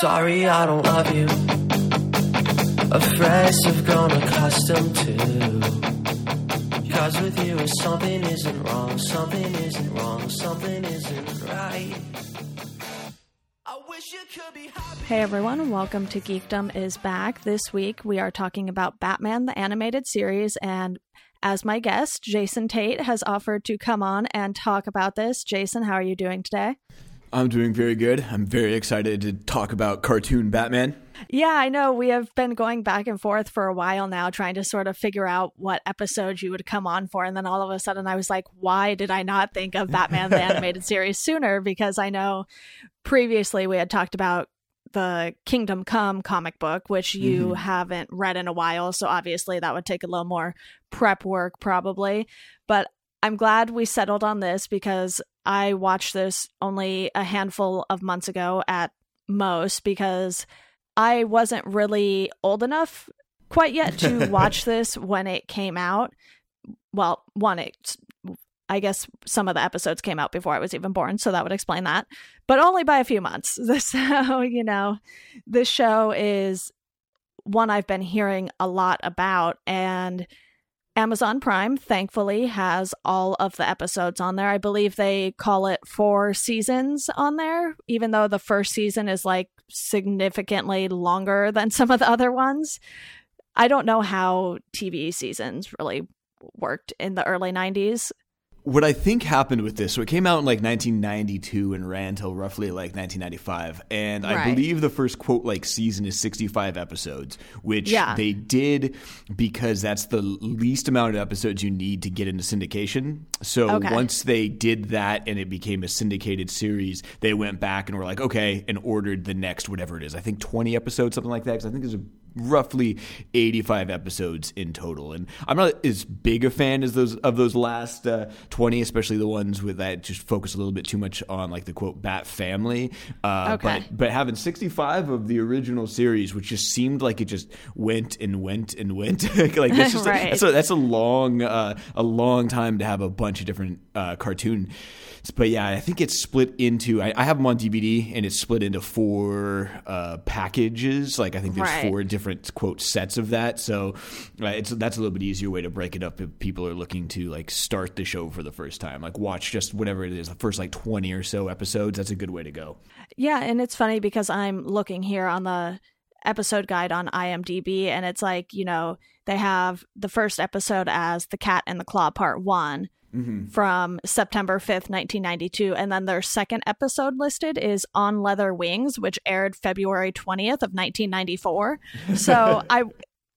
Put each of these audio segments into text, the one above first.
Sorry, I don't love you. A phrase I've grown accustomed to. Cause with you, something isn't wrong, something isn't wrong, something isn't right. I wish you could be happy. Hey everyone, welcome to Geekdom is back. This week we are talking about Batman the animated series and as my guest, Jason Tate has offered to come on and talk about this. Jason, how are you doing today? I'm doing very good. I'm very excited to talk about cartoon Batman. Yeah, I know. We have been going back and forth for a while now, trying to sort of figure out what episode you would come on for. And then all of a sudden, I was like, why did I not think of Batman the Animated Series sooner? Because I know previously we had talked about the Kingdom Come comic book, which you mm-hmm. haven't read in a while. So obviously, that would take a little more prep work, probably. But I'm glad we settled on this because I watched this only a handful of months ago at most because I wasn't really old enough quite yet to watch this when it came out. Well, one, it, I guess some of the episodes came out before I was even born, so that would explain that, but only by a few months. So, you know, this show is one I've been hearing a lot about, and Amazon Prime, thankfully, has all of the episodes on there. I believe they call it four seasons on there, even though the first season is like significantly longer than some of the other ones. I don't know how TV seasons really worked in the early 90s what I think happened with this, so it came out in like 1992 and ran until roughly like 1995, and right. I believe the first quote like season is 65 episodes, which yeah. they did because that's the least amount of episodes you need to get into syndication. So okay. once they did that and it became a syndicated series, they went back and were like, okay, and ordered the next whatever it is. I think 20 episodes, something like that. Because I think there's a roughly 85 episodes in total. And I'm not as big a fan as those of those last uh, 20, especially the ones with that just focus a little bit too much on like the quote Bat family. Uh, okay. But but having 65 of the original series, which just seemed like it just went and went and went. like that's just right. a, that's, a, that's a long uh, a long time to have a bunch of different uh, cartoon but yeah, I think it's split into. I, I, have them on DVD, and it's split into four uh, packages. Like I think there's right. four different quote sets of that. So uh, it's that's a little bit easier way to break it up if people are looking to like start the show for the first time. Like watch just whatever it is, the first like twenty or so episodes. That's a good way to go. Yeah, and it's funny because I'm looking here on the episode guide on IMDb, and it's like you know they have the first episode as the Cat and the Claw Part One mm-hmm. from September 5th, 1992. And then their second episode listed is On Leather Wings, which aired February 20th of 1994. So I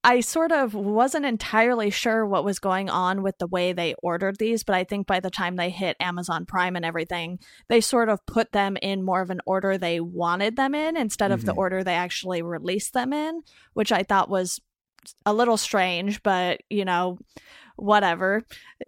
I sort of wasn't entirely sure what was going on with the way they ordered these, but I think by the time they hit Amazon Prime and everything, they sort of put them in more of an order they wanted them in instead of mm-hmm. the order they actually released them in, which I thought was a little strange, but you know, whatever.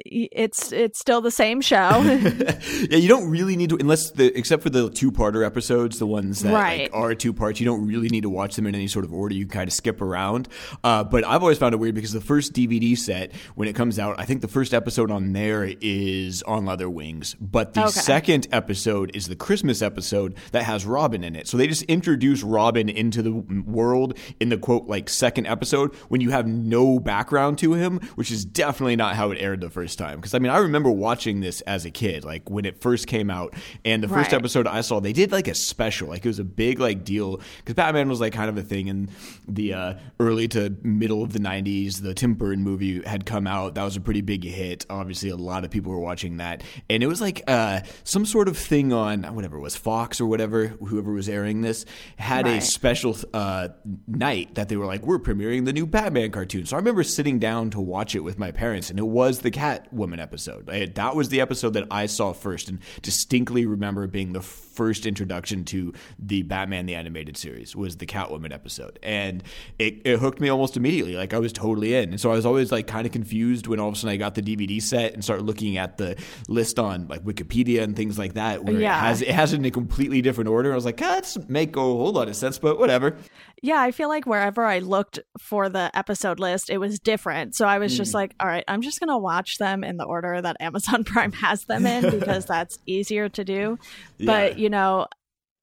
It's it's still the same show. yeah, you don't really need to unless the except for the two parter episodes, the ones that right. like, are two parts. You don't really need to watch them in any sort of order. You kind of skip around. Uh, but I've always found it weird because the first DVD set when it comes out, I think the first episode on there is on Leather Wings, but the okay. second episode is the Christmas episode that has Robin in it. So they just introduce Robin into the world in the quote like second episode when you have no background to him, which is definitely definitely not how it aired the first time. Because I mean, I remember watching this as a kid, like when it first came out, and the first right. episode I saw, they did like a special, like it was a big like deal because Batman was like kind of a thing in the uh, early to middle of the '90s. The Tim Burton movie had come out, that was a pretty big hit. Obviously, a lot of people were watching that, and it was like uh, some sort of thing on whatever it was Fox or whatever, whoever was airing this had right. a special uh, night that they were like, we're premiering the new Batman cartoon. So I remember sitting down to watch it with my parents parents, and it was the Catwoman episode. that was the episode that I saw first, and distinctly remember being the first introduction to the Batman the Animated Series was the Catwoman episode, and it, it hooked me almost immediately. Like I was totally in, and so I was always like kind of confused when all of a sudden I got the DVD set and started looking at the list on like Wikipedia and things like that, where yeah. it has it has it in a completely different order. I was like, ah, that's make a whole lot of sense, but whatever. Yeah, I feel like wherever I looked for the episode list, it was different. So I was mm. just like, all right, I'm just gonna watch them in the order that Amazon Prime has them in because that's easier to do. Yeah. But you know,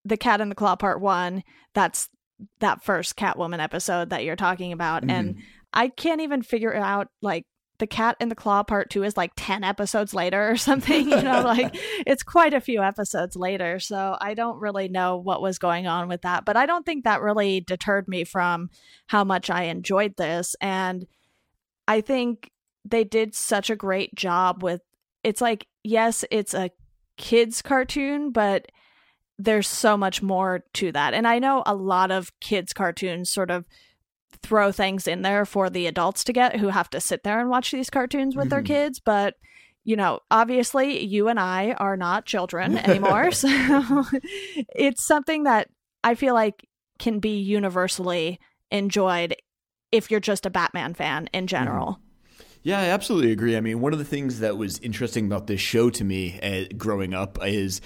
the Cat in the Claw Part One. That's that first Catwoman episode that you're talking about, mm-hmm. and I can't even figure out like the cat in the claw part two is like 10 episodes later or something you know like it's quite a few episodes later so i don't really know what was going on with that but i don't think that really deterred me from how much i enjoyed this and i think they did such a great job with it's like yes it's a kids cartoon but there's so much more to that and i know a lot of kids cartoons sort of throw things in there for the adults to get who have to sit there and watch these cartoons with mm-hmm. their kids but you know obviously you and i are not children anymore so it's something that i feel like can be universally enjoyed if you're just a batman fan in general mm-hmm. Yeah, I absolutely agree. I mean, one of the things that was interesting about this show to me uh, growing up is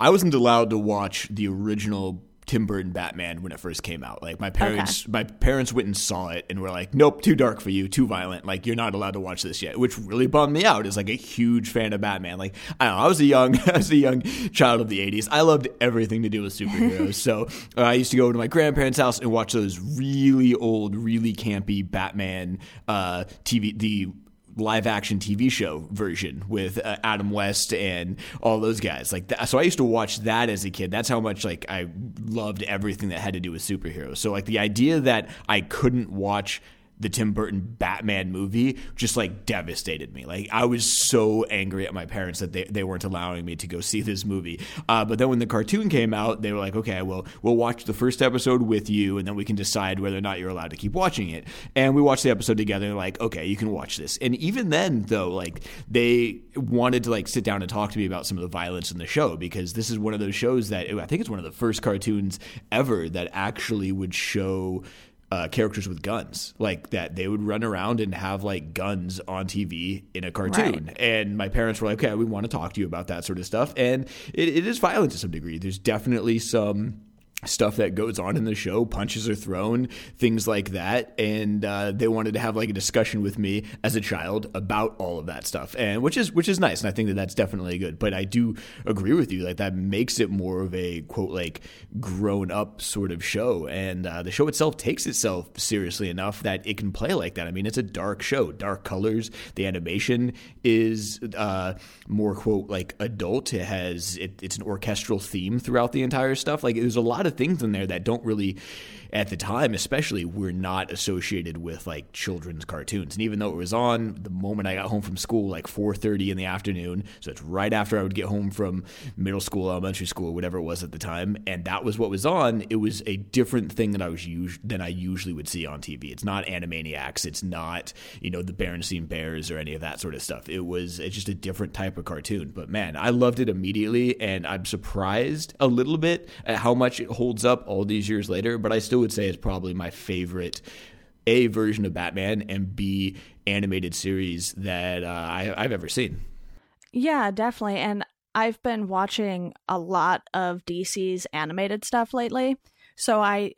I wasn't allowed to watch the original Tim Burton Batman when it first came out. Like my parents, okay. my parents went and saw it and were like, "Nope, too dark for you, too violent. Like you're not allowed to watch this yet," which really bummed me out. As like a huge fan of Batman, like I don't know, I was a young, I was a young child of the '80s. I loved everything to do with superheroes. so uh, I used to go to my grandparents' house and watch those really old, really campy Batman uh, TV, the live action TV show version with uh, Adam West and all those guys. Like that. so I used to watch that as a kid. That's how much like I loved everything that had to do with superheroes. So like the idea that I couldn't watch the Tim Burton Batman movie just like devastated me. Like I was so angry at my parents that they, they weren't allowing me to go see this movie. Uh, but then when the cartoon came out, they were like, okay, well we'll watch the first episode with you, and then we can decide whether or not you're allowed to keep watching it. And we watched the episode together, and like, okay, you can watch this. And even then, though, like they wanted to like sit down and talk to me about some of the violence in the show because this is one of those shows that I think it's one of the first cartoons ever that actually would show uh, characters with guns. Like that they would run around and have like guns on tv in a cartoon. Right. and my parents were like okay we want to talk to you about that sort of stuff. And it, it is violent to some degree. There's definitely some stuff that goes on in the show punches are thrown things like that. And uh, they wanted to have like a discussion with me as a child about all of that stuff. And which is which is nice and i think that that's definitely good. But i do agree with you like that makes it more of a quote like grown up sort of show. And uh, the show itself takes itself seriously enough that it can play like that. I mean it's a dark show dark colors. The animation is uh, more quote like adult. It has it, it's an orchestral theme throughout the entire stuff. Like there's a lot of things in there that don't really at the time especially were not associated with like children's cartoons. And even though it was on the moment i got home from school like 4.30 in the afternoon so it's right after i would get home from middle school elementary school whatever it was at the time and that was what was on it was a different thing that i was us- than i usually would see on tv it's not animaniacs. It's not you know the berenstain bears or any of that sort of stuff. It was it's just a different type of cartoon. But man i loved it immediately and i'm surprised a little bit at how much it holds up all these years later but i still still would say it's probably my favorite A version of Batman and B animated series that uh, I, I've ever seen. Yeah, definitely. And I've been watching a lot of DC's animated stuff lately. So I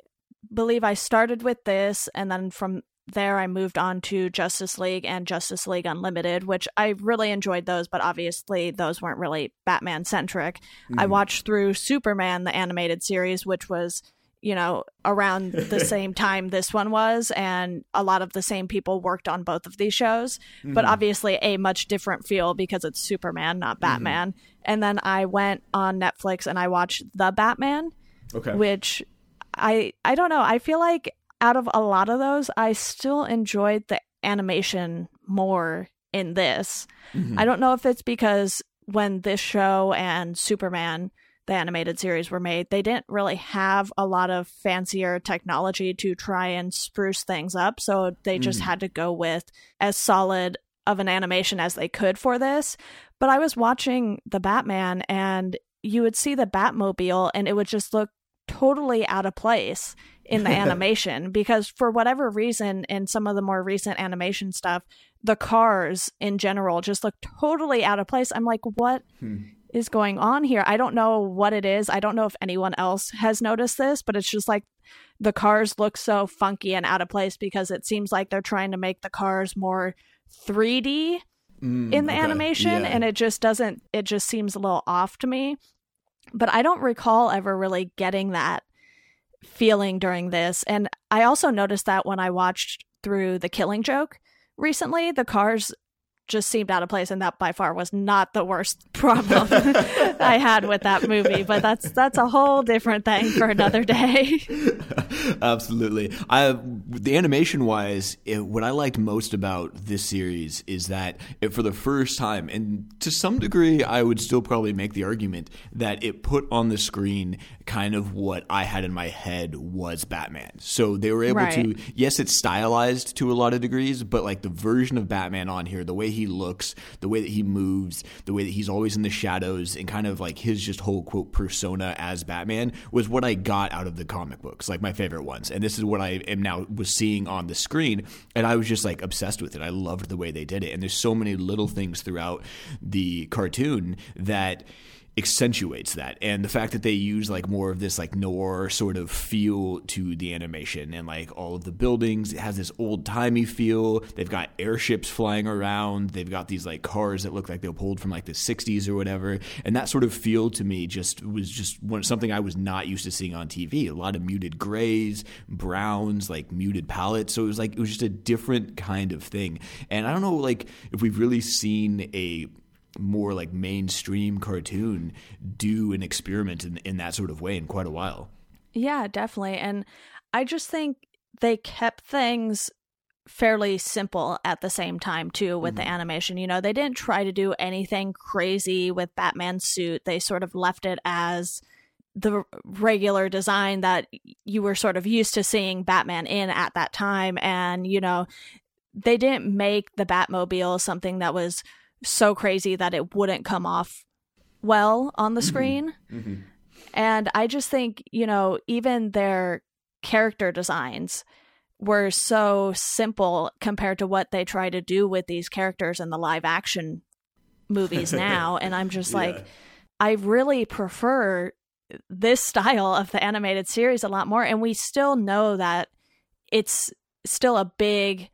believe I started with this and then from there I moved on to Justice League and Justice League Unlimited, which I really enjoyed those, but obviously those weren't really Batman centric. Mm. I watched through Superman the animated series, which was you know, around the same time this one was, and a lot of the same people worked on both of these shows, mm-hmm. but obviously a much different feel because it's Superman, not mm-hmm. Batman. Mm-hmm. And then I went on Netflix and I watched The Batman, okay. which I I don't know. I feel like out of a lot of those, I still enjoyed the animation more in this. Mm-hmm. I don't know if it's because when this show and Superman the animated series were made, they didn't really have a lot of fancier technology to try and spruce things up. So they just mm. had to go with as solid of an animation as they could for this. But I was watching the Batman and you would see the Batmobile and it would just look totally out of place in the animation because for whatever reason in some of the more recent animation stuff the cars in general just look totally out of place i'm like what hmm is going on here. I don't know what it is. I don't know if anyone else has noticed this, but it's just like the cars look so funky and out of place because it seems like they're trying to make the cars more 3D mm, in the okay. animation yeah. and it just doesn't it just seems a little off to me. But I don't recall ever really getting that feeling during this. And I also noticed that when I watched through The Killing Joke recently, the cars just seemed out of place and that by far was not the worst problem I had with that movie but that's that's a whole different thing for another day. Absolutely. I the animation wise it, what I liked most about this series is that it, for the first time and to some degree I would still probably make the argument that it put on the screen kind of what I had in my head was Batman so they were able right. to yes it's stylized to a lot of degrees but like the version of Batman on here the way he looks, the way that he moves, the way that he's always in the shadows, and kind of like his just whole quote persona as Batman was what I got out of the comic books, like my favorite ones. And this is what I am now was seeing on the screen, and I was just like obsessed with it. I loved the way they did it, and there's so many little things throughout the cartoon that accentuates that. And the fact that they use like more of this like noir sort of feel to the animation and like all of the buildings it has this old timey feel. They've got airships flying around. They've got these like cars that look like they're pulled from like the 60s or whatever. And that sort of feel to me just was just one, something i was not used to seeing on tv a lot of muted grays browns like muted palettes. So it was like it was just a different kind of thing. And i don't know like if we've really seen a more like mainstream cartoon do an experiment in, in that sort of way in quite a while. Yeah, definitely. And I just think they kept things fairly simple at the same time too with mm-hmm. the animation. You know, they didn't try to do anything crazy with Batman's suit. They sort of left it as the regular design that you were sort of used to seeing Batman in at that time and you know, they didn't make the Batmobile something that was so crazy that it wouldn't come off well on the mm-hmm. screen. Mm-hmm. And I just think, you know, even their character designs were so simple compared to what they try to do with these characters in the live action movies now. and I'm just yeah. like, I really prefer this style of the animated series a lot more. And we still know that it's still a big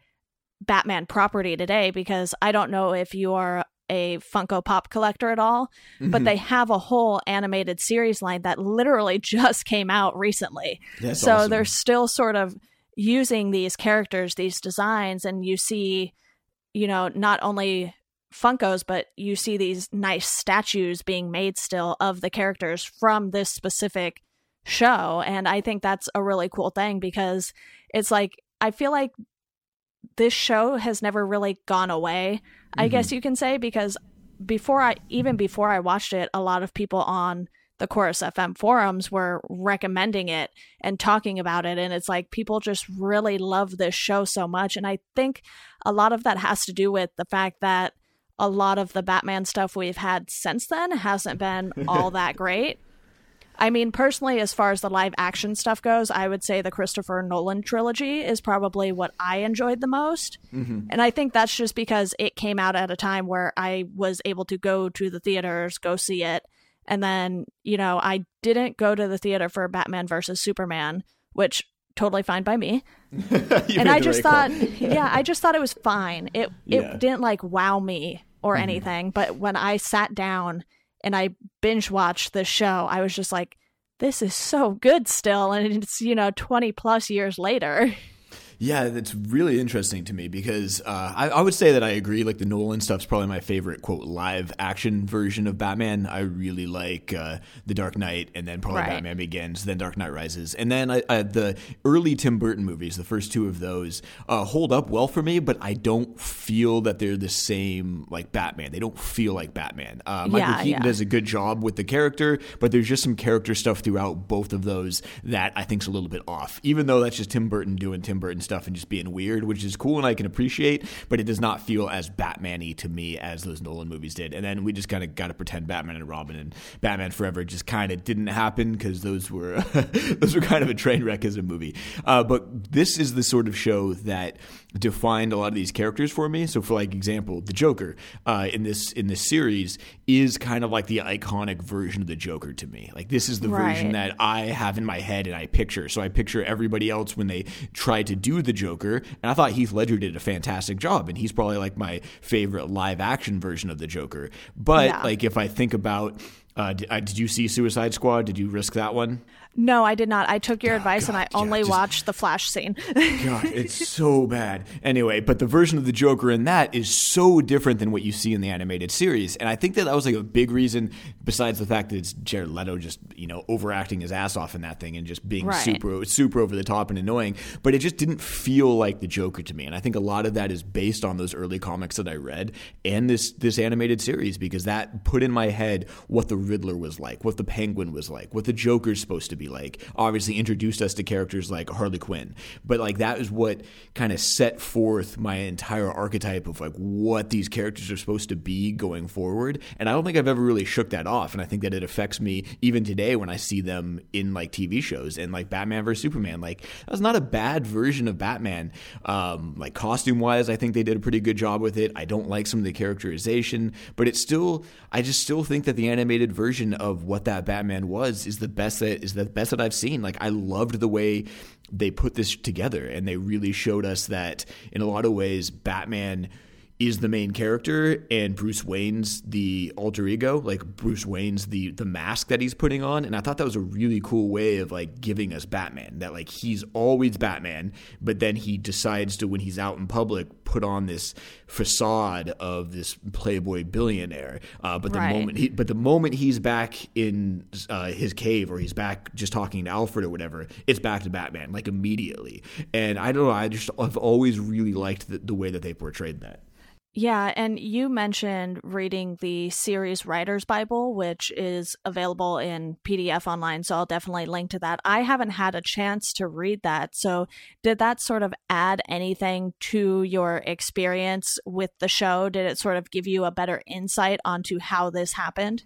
Batman property today because I don't know if you are a Funko Pop collector at all, mm-hmm. but they have a whole animated series line that literally just came out recently. That's so awesome. they're still sort of using these characters, these designs, and you see, you know, not only Funkos, but you see these nice statues being made still of the characters from this specific show. And I think that's a really cool thing because it's like, I feel like this show has never really gone away, mm-hmm. I guess you can say, because before I even before I watched it, a lot of people on the Chorus FM forums were recommending it and talking about it. And it's like people just really love this show so much. And I think a lot of that has to do with the fact that a lot of the Batman stuff we've had since then hasn't been all that great. I mean, personally, as far as the live action stuff goes, I would say the Christopher Nolan trilogy is probably what I enjoyed the most. Mm-hmm. And I think that's just because it came out at a time where I was able to go to the theaters, go see it. And then, you know, I didn't go to the theater for Batman versus Superman, which totally fine by me. and I just thought, yeah, I just thought it was fine. It it yeah. didn't like wow me or mm-hmm. anything, but when I sat down and I binge watched the show, I was just like, this is so good still. And it's, you know, 20 plus years later. Yeah, that's really interesting to me because uh, I, I, would say that I agree. Like the Nolan stuff's probably my favorite quote live action version of Batman. I really like uh, the Dark Knight, and then probably right. Batman Begins, then Dark Knight Rises, and then I, I, the early Tim Burton movies. The first two of those uh, hold up well for me, but I don't feel that they're the same like Batman. They don't feel like Batman. Uh, Michael yeah, Keaton yeah. does a good job with the character, but there's just some character stuff throughout both of those that I think's a little bit off. Even though that's just Tim Burton doing Tim Burton stuff and just being weird, which is cool and I can appreciate, but it does not feel as Batman-y to me as those Nolan movies did. And then we just kind of got to pretend Batman and Robin and Batman Forever just kind of didn't happen because those were those were kind of a train wreck as a movie. Uh, but this is the sort of show that defined a lot of these characters for me. So, for like example, the Joker uh, in this in this series is kind of like the iconic version of the Joker to me. Like this is the right. version that I have in my head and I picture. So I picture everybody else when they try to do the Joker and I thought Heath Ledger did a fantastic job, and he's probably like my favorite live action version of the Joker. But yeah. like if I think about Uh, did, uh, did, you see Suicide Squad? Did you risk that one? No, I did not. I took your oh, advice God, and I only just, watched the Flash scene. God, it's so bad. Anyway, but the version of the Joker in that is so different than what you see in the animated series, and I think that that was like a big reason. Besides the fact that it's Jared Leto just you know overacting his ass off in that thing and just being right. super super over the top and annoying, but it just didn't feel like the Joker to me. And I think a lot of that is based on those early comics that I read and this this animated series because that put in my head what the Riddler was like, what the Penguin was like, what the Joker's supposed to be like. Obviously, introduced us to characters like Harley Quinn, but like that is what kind of set forth my entire archetype of like what these characters are supposed to be going forward. And I don't think I've ever really shook that off. And I think that it affects me even today when I see them in like TV shows and like Batman vs Superman. Like that was not a bad version of Batman. Um, like costume wise, I think they did a pretty good job with it. I don't like some of the characterization, but it's still I just still think that the animated version of what that Batman was is the best that is the best that I've seen. Like I loved the way they put this together and they really showed us that in a lot of ways Batman is the main character and Bruce Wayne's the alter ego, like Bruce Wayne's the the mask that he's putting on. And I thought that was a really cool way of like giving us Batman. That like he's always Batman, but then he decides to when he's out in public put on this facade of this playboy billionaire. Uh, but the right. moment he but the moment he's back in uh, his cave or he's back just talking to Alfred or whatever, it's back to Batman like immediately. And I don't know, I just I've always really liked the, the way that they portrayed that. Yeah, and you mentioned reading the series Writer's Bible, which is available in PDF online. So I'll definitely link to that. I haven't had a chance to read that. So, did that sort of add anything to your experience with the show? Did it sort of give you a better insight onto how this happened?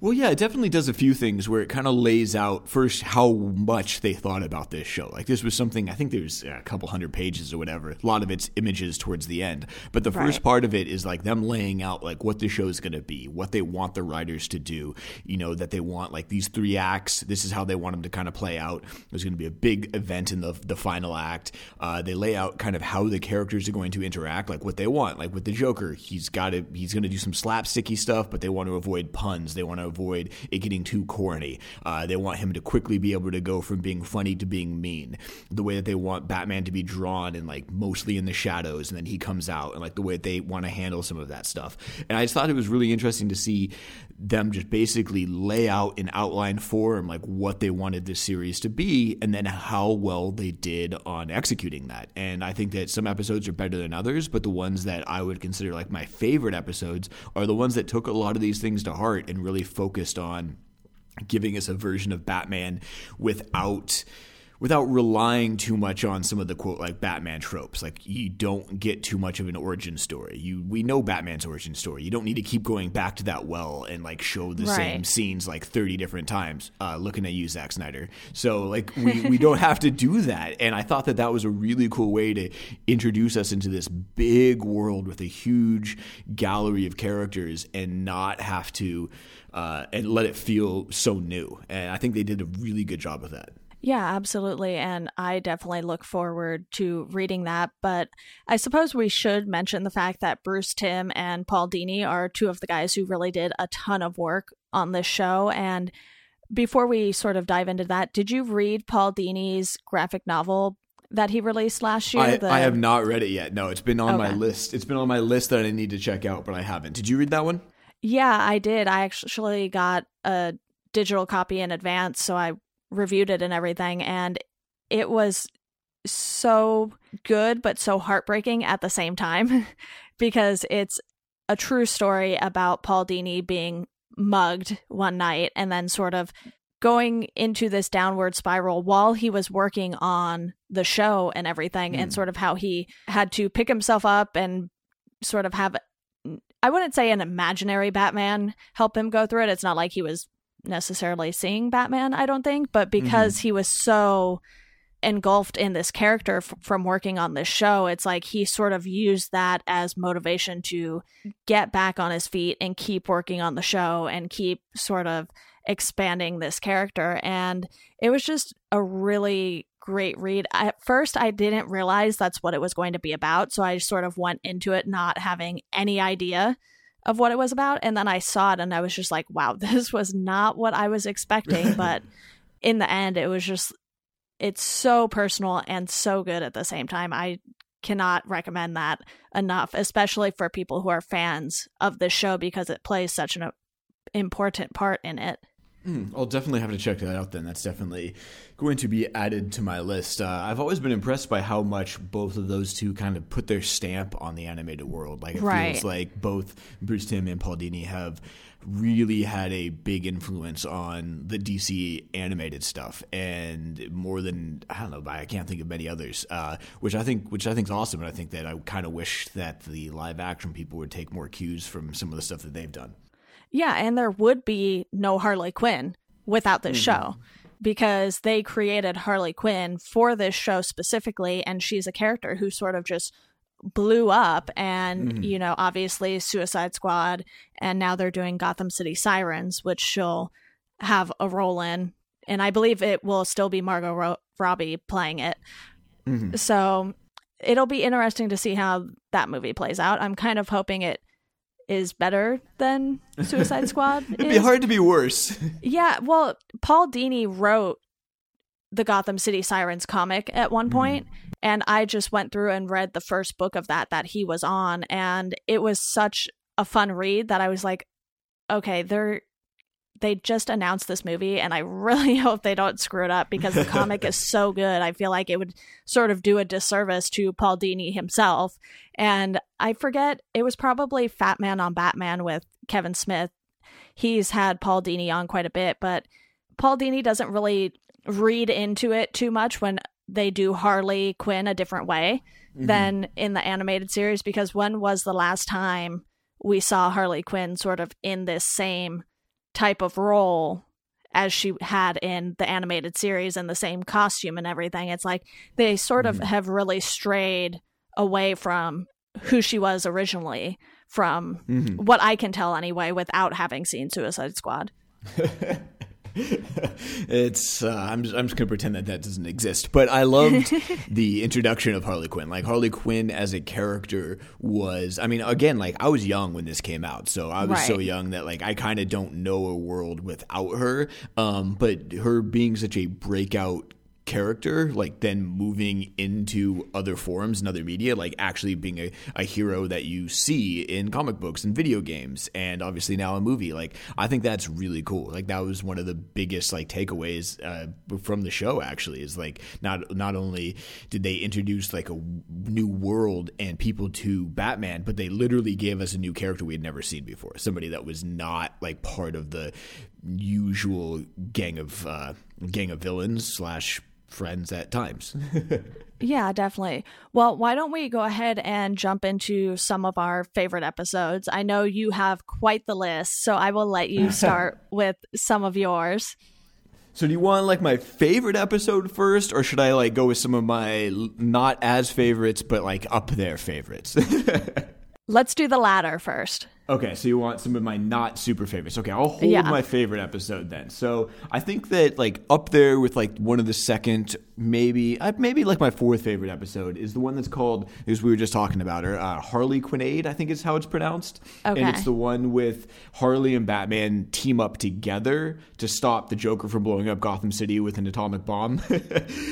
Well, yeah, it definitely does a few things where it kind of lays out first how much they thought about this show. Like this was something I think there's a couple hundred pages or whatever. A lot of it's images towards the end, but the right. first part of it is like them laying out like what the show is going to be, what they want the writers to do. You know that they want like these three acts. This is how they want them to kind of play out. There's going to be a big event in the the final act. Uh, they lay out kind of how the characters are going to interact, like what they want. Like with the Joker, he's got to he's going to do some slapsticky stuff, but they want to avoid puns. They want to avoid it getting too corny. Uh, they want him to quickly be able to go from being funny to being mean. The way that they want Batman to be drawn and like mostly in the shadows, and then he comes out, and like the way that they want to handle some of that stuff. And I just thought it was really interesting to see them just basically lay out in outline form like what they wanted this series to be, and then how well they did on executing that. And I think that some episodes are better than others, but the ones that I would consider like my favorite episodes are the ones that took a lot of these things to heart and really focused on giving us a version of Batman without without relying too much on some of the quote like Batman tropes. Like you don't get too much of an origin story. You we know Batman's origin story. You don't need to keep going back to that well and like show the right. same scenes like 30 different times. Uh, looking at you, Zack Snyder. So like we we don't have to do that. And I thought that that was a really cool way to introduce us into this big world with a huge gallery of characters and not have to uh, and let it feel so new. And I think they did a really good job of that. Yeah, absolutely. And I definitely look forward to reading that. But I suppose we should mention the fact that Bruce Timm and Paul Dini are two of the guys who really did a ton of work on this show. And before we sort of dive into that, did you read Paul Dini's graphic novel that he released last year? I, the... I have not read it yet. No, it's been on okay. my list. It's been on my list that I need to check out, but I haven't. Did you read that one? Yeah, I did. I actually got a digital copy in advance, so I reviewed it and everything and it was so good but so heartbreaking at the same time because it's a true story about Paul Dini being mugged one night and then sort of going into this downward spiral while he was working on the show and everything mm. and hmm. sort of how he had to pick himself up and sort of have I wouldn't say an imaginary Batman help him go through it. It's not like he was necessarily seeing Batman, I don't think, but because mm-hmm. he was so engulfed in this character f- from working on this show, it's like he sort of used that as motivation to get back on his feet and keep working on the show and keep sort of expanding this character. And it was just a really great read. At first, I didn't realize that's what it was going to be about. So I sort of went into it not having any idea of what it was about. And then I saw it and I was just like, wow, this was not what I was expecting. but in the end, it was just, it's so personal and so good at the same time. I cannot recommend that enough, especially for people who are fans of the show because it plays such an uh, important part in it. Mm, I'll definitely have to check that out then. That's definitely going to be added to my list. Uh, I've always been impressed by how much both of those two kind of put their stamp on the animated world. Like it right. feels like both Bruce Timm and Paul Dini have really had a big influence on the DC animated stuff, and more than I don't know, I can't think of many others. Uh, which I think, which I think is awesome, and I think that I kind of wish that the live action people would take more cues from some of the stuff that they've done. Yeah, and there would be no Harley Quinn without this mm-hmm. show because they created Harley Quinn for this show specifically, and she's a character who sort of just blew up and mm-hmm. you know obviously suicide squad and now they're doing gotham city sirens which she'll have a role in and i believe it will still be margot Ro- robbie playing it mm-hmm. so it'll be interesting to see how that movie plays out i'm kind of hoping it is better than suicide squad it'd is. be hard to be worse yeah well paul dini wrote the gotham city sirens comic at one mm-hmm. point mm and I just went through and read the first book of that that he was on and it was such a fun read that I was like okay they're they just announced this movie and I really hope they don't screw it up because the comic is so good. I feel like it would sort of do a disservice to Paul Dini himself. And I forget, it was probably Fat Man on Batman with Kevin Smith. He's had Paul Dini on quite a bit, but Paul Dini doesn't really read into it too much when they do Harley Quinn a different way mm-hmm. than in the animated series because when was the last time we saw Harley Quinn sort of in this same type of role as she had in the animated series and the same costume and everything. It's like they sort of mm-hmm. have really strayed away from who she was originally from mm-hmm. what I can tell anyway without having seen Suicide Squad. it's uh, I'm just, I'm just gonna pretend that that doesn't exist. But I loved the introduction of Harley Quinn. Like Harley Quinn as a character was. I mean, again, like I was young when this came out, so I was right. so young that like I kind of don't know a world without her. Um, but her being such a breakout character, like then moving into other forms and other media, like actually being a, a hero that you see in comic books and video games and obviously now a movie. Like I think that's really cool. Like that was one of the biggest like takeaways uh, from the show actually is like not not only did they introduce like a new world and people to Batman, but they literally gave us a new character we had never seen before. Somebody that was not like part of the usual gang of uh, gang of villains slash friends at times. yeah, definitely. Well, why don't we go ahead and jump into some of our favorite episodes? I know you have quite the list, so I will let you start with some of yours. So do you want like my favorite episode first or should I like go with some of my not as favorites but like up there favorites? Let's do the latter first. Okay, so you want some of my not super favorites. Okay, I'll hold yeah. my favorite episode then. So I think that like up there with like one of the second, maybe uh, maybe like my fourth favorite episode is the one that's called, as we were just talking about her, uh, Harlequinade, I think is how it's pronounced. Okay. And it's the one with Harley and Batman team up together to stop the Joker from blowing up Gotham City with an atomic bomb.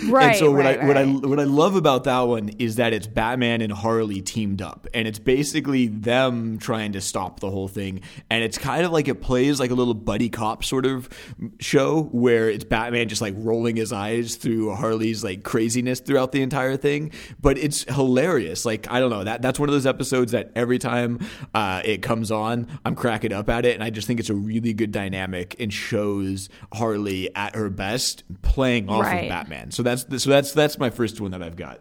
right. And so what right, I what I what I love about that one is that it's Batman and Harley teamed up, and it's basically them trying to stop stop the whole thing. And it's kind of like it plays like a little buddy cop sort of show where it's Batman just like rolling his eyes through Harley's like craziness throughout the entire thing. But it's hilarious. Like, I don't know, that that's one of those episodes that every time uh, it comes on, I'm cracking up at it. And I just think it's a really good dynamic and shows Harley at her best playing off right. of Batman. So that's so that's that's my first one that I've got.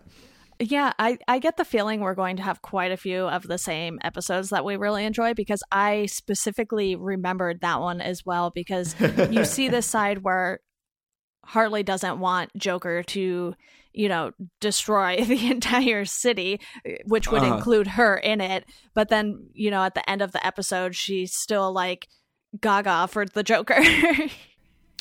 Yeah, I, I get the feeling we're going to have quite a few of the same episodes that we really enjoy because I specifically remembered that one as well because you see this side where Harley doesn't want Joker to, you know, destroy the entire city, which would uh include her in it. But then, you know, at the end of the episode, she's still like gaga for the Joker.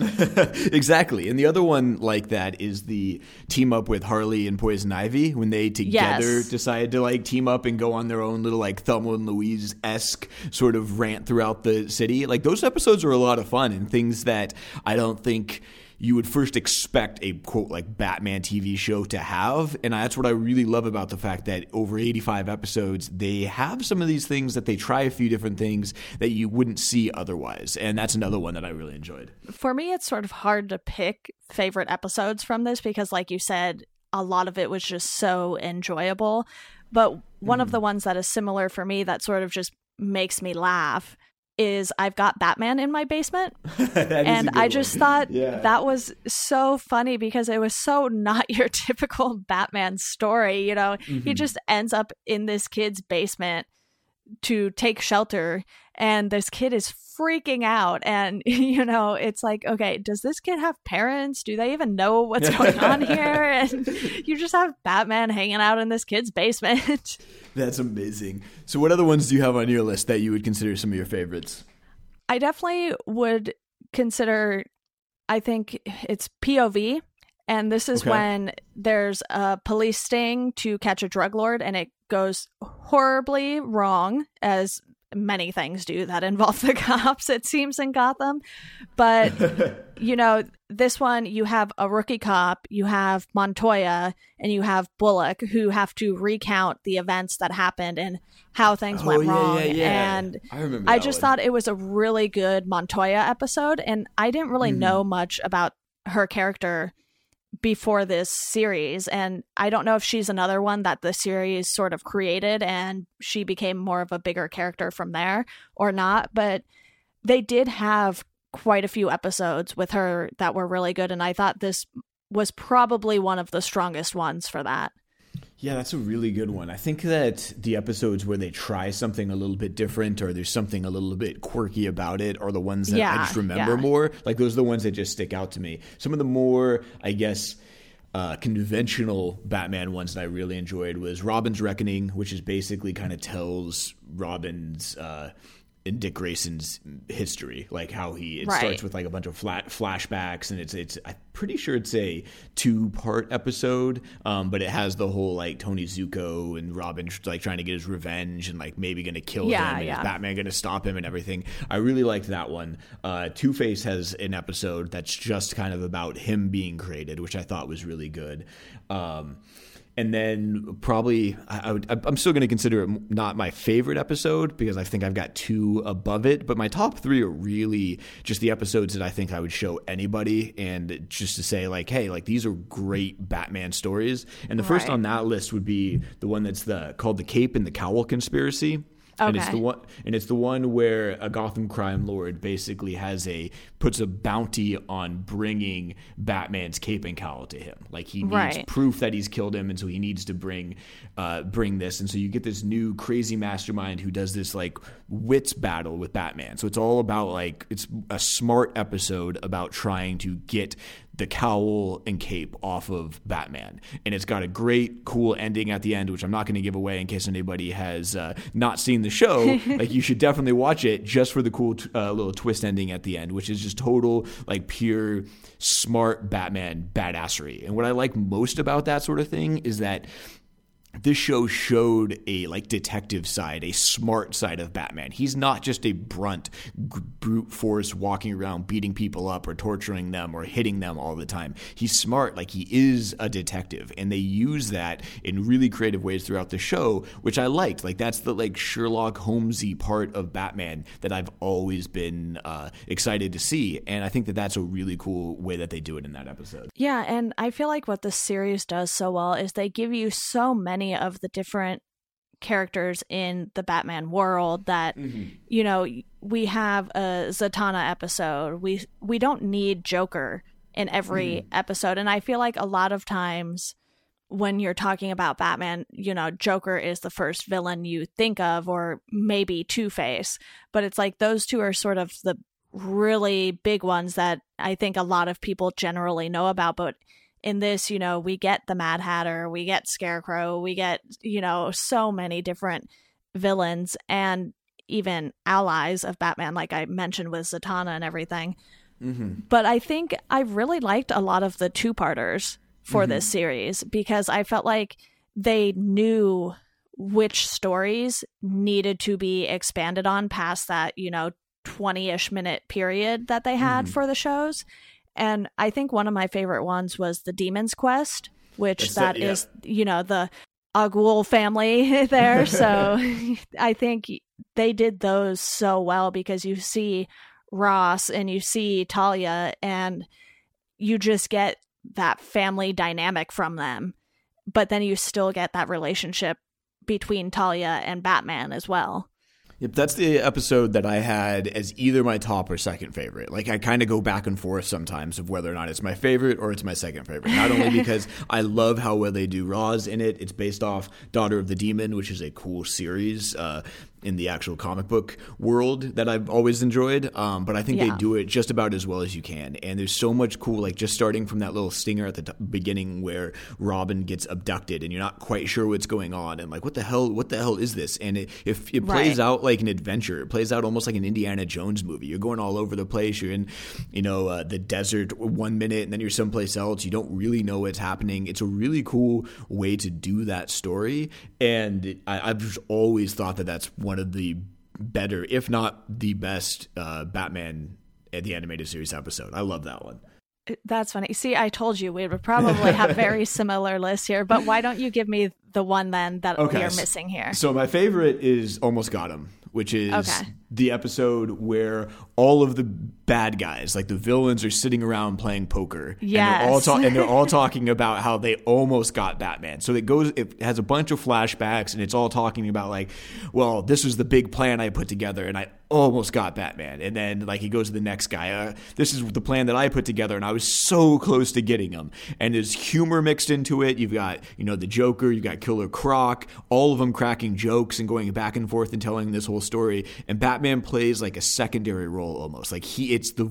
exactly. And the other one like that is the team up with Harley and Poison Ivy when they together yes. decide to like team up and go on their own little like Thelma and Louise esque sort of rant throughout the city. Like those episodes are a lot of fun and things that I don't think you would first expect a quote like Batman TV show to have. And that's what I really love about the fact that over 85 episodes, they have some of these things that they try a few different things that you wouldn't see otherwise. And that's another one that I really enjoyed. For me, it's sort of hard to pick favorite episodes from this because, like you said, a lot of it was just so enjoyable. But one mm. of the ones that is similar for me that sort of just makes me laugh is I've got Batman in my basement. and I just one. thought yeah. that was so funny because it was so not your typical Batman story. You know, mm-hmm. he just ends up in this kid's basement to take shelter and this kid is freaking out. And you know it's like okay does this kid have parents? Do they even know what's going on here? And you just have batman hanging out in this kid's basement. That's amazing. So what other ones do you have on your list that you would consider some of your favorites? I definitely would consider i think it's pov and this is okay. when there's a police sting to catch a drug lord and it goes horribly wrong, as many things do that involve the cops, it seems, in Gotham. But, you know, this one, you have a rookie cop, you have Montoya, and you have Bullock, who have to recount the events that happened and how things oh, went yeah, wrong. Yeah, yeah. And I, I just one. thought it was a really good Montoya episode. And I didn't really mm. know much about her character before this series and i don't know if she's another one that the series sort of created and she became more of a bigger character from there or not but they did have quite a few episodes with her that were really good and i thought this was probably one of the strongest ones for that yeah, that's a really good one. I think that the episodes where they try something a little bit different or there's something a little bit quirky about it are the ones that yeah, I just remember yeah. more. Like those are the ones that just stick out to me. Some of the more, I guess, uh, conventional Batman ones that I really enjoyed was Robin's Reckoning, which is basically kind of tells Robin's. Uh, Dick Grayson's history, like how he it right. starts with like a bunch of flat flashbacks, and it's it's I'm pretty sure it's a two part episode, um, but it has the whole like Tony Zucco and Robin like trying to get his revenge and like maybe gonna kill yeah, him, and yeah. is Batman gonna stop him and everything. I really liked that one. Uh, Two Face has an episode that's just kind of about him being created, which I thought was really good. Um, and then probably I, would, I'm still going to consider it not my favorite episode because I think I've got two above it. But my top three are really just the episodes that I think I would show anybody, and just to say like, hey, like these are great Batman stories. And the first on that list would be the one that's the called the Cape and the Cowl Conspiracy. Okay. And it's the one and it's the one where a Gotham crime lord basically has a puts a bounty on bringing Batman's cape and cowl to him. Like he needs right. proof that he's killed him and so he needs to bring uh, bring this and so you get this new crazy mastermind who does this like wits battle with Batman. So it's all about like it's a smart episode about trying to get the cowl and cape off of Batman. And it's got a great, cool ending at the end, which I'm not going to give away in case anybody has uh, not seen the show. like, you should definitely watch it just for the cool t- uh, little twist ending at the end, which is just total, like, pure, smart Batman badassery. And what I like most about that sort of thing is that this show showed a like detective side, a smart side of Batman. He's not just a brunt brute force walking around beating people up or torturing them or hitting them all the time. He's smart, like he is a detective, and they use that in really creative ways throughout the show, which I liked. Like that's the like Sherlock Holmesy part of Batman that I've always been uh, excited to see, and I think that that's a really cool way that they do it in that episode. Yeah, and I feel like what the series does so well is they give you so many of the different characters in the Batman world that mm-hmm. you know we have a Zatanna episode we we don't need Joker in every mm-hmm. episode and I feel like a lot of times when you're talking about Batman you know Joker is the first villain you think of or maybe Two-Face but it's like those two are sort of the really big ones that I think a lot of people generally know about but in this, you know, we get the Mad Hatter, we get Scarecrow, we get, you know, so many different villains and even allies of Batman, like I mentioned with Zatanna and everything. Mm-hmm. But I think I really liked a lot of the two parters for mm-hmm. this series because I felt like they knew which stories needed to be expanded on past that, you know, 20 ish minute period that they had mm. for the shows. And I think one of my favorite ones was the Demon's Quest, which it's that yeah. is, you know, the Al family there. So I think they did those so well because you see Ra's and you see Talia and you just get that family dynamic from them. But then you still get that relationship between Talia and Batman as well. Yep, that's the episode that I had as either my top or second favorite. Like I kind of go back and forth sometimes of whether or not it's my favorite or it's my second favorite. Not only because I love how well they do Ra's in it. It's based off Daughter of the Demon, which is a cool series. Uh, in the actual comic book world that I've always enjoyed. Um, but I think yeah. they do it just about as well as you can. And there's so much cool, like just starting from that little stinger at the t- beginning where Robin gets abducted and you're not quite sure what's going on and like what the hell, what the hell is this? And it, if it plays right. out like an adventure, it plays out almost like an Indiana Jones movie. You're going all over the place. You're in, you know, uh, the desert one minute and then you're someplace else. You don't really know what's happening. It's a really cool way to do that story. And I, I've just always thought that that's one of the better, if not the best, uh, Batman at the animated series episode. I love that one. That's funny. See, I told you we would probably have very similar lists here, but why don't you give me the one then that okay. we are missing here? So my favorite is Almost Got Him, which is okay. The episode where all of the bad guys, like the villains, are sitting around playing poker. Yes. And they're all, ta- and they're all talking about how they almost got Batman. So it goes, it has a bunch of flashbacks, and it's all talking about like, well, this was the big plan I put together, and I almost got Batman. And then like he goes to the next guy. Uh, this is the plan that I put together, and I was so close to getting him. And there's humor mixed into it. You've got you know the Joker, you've got Killer Croc, all of them cracking jokes and going back and forth and telling this whole story. And Batman plays like a secondary role almost. Like he, it's the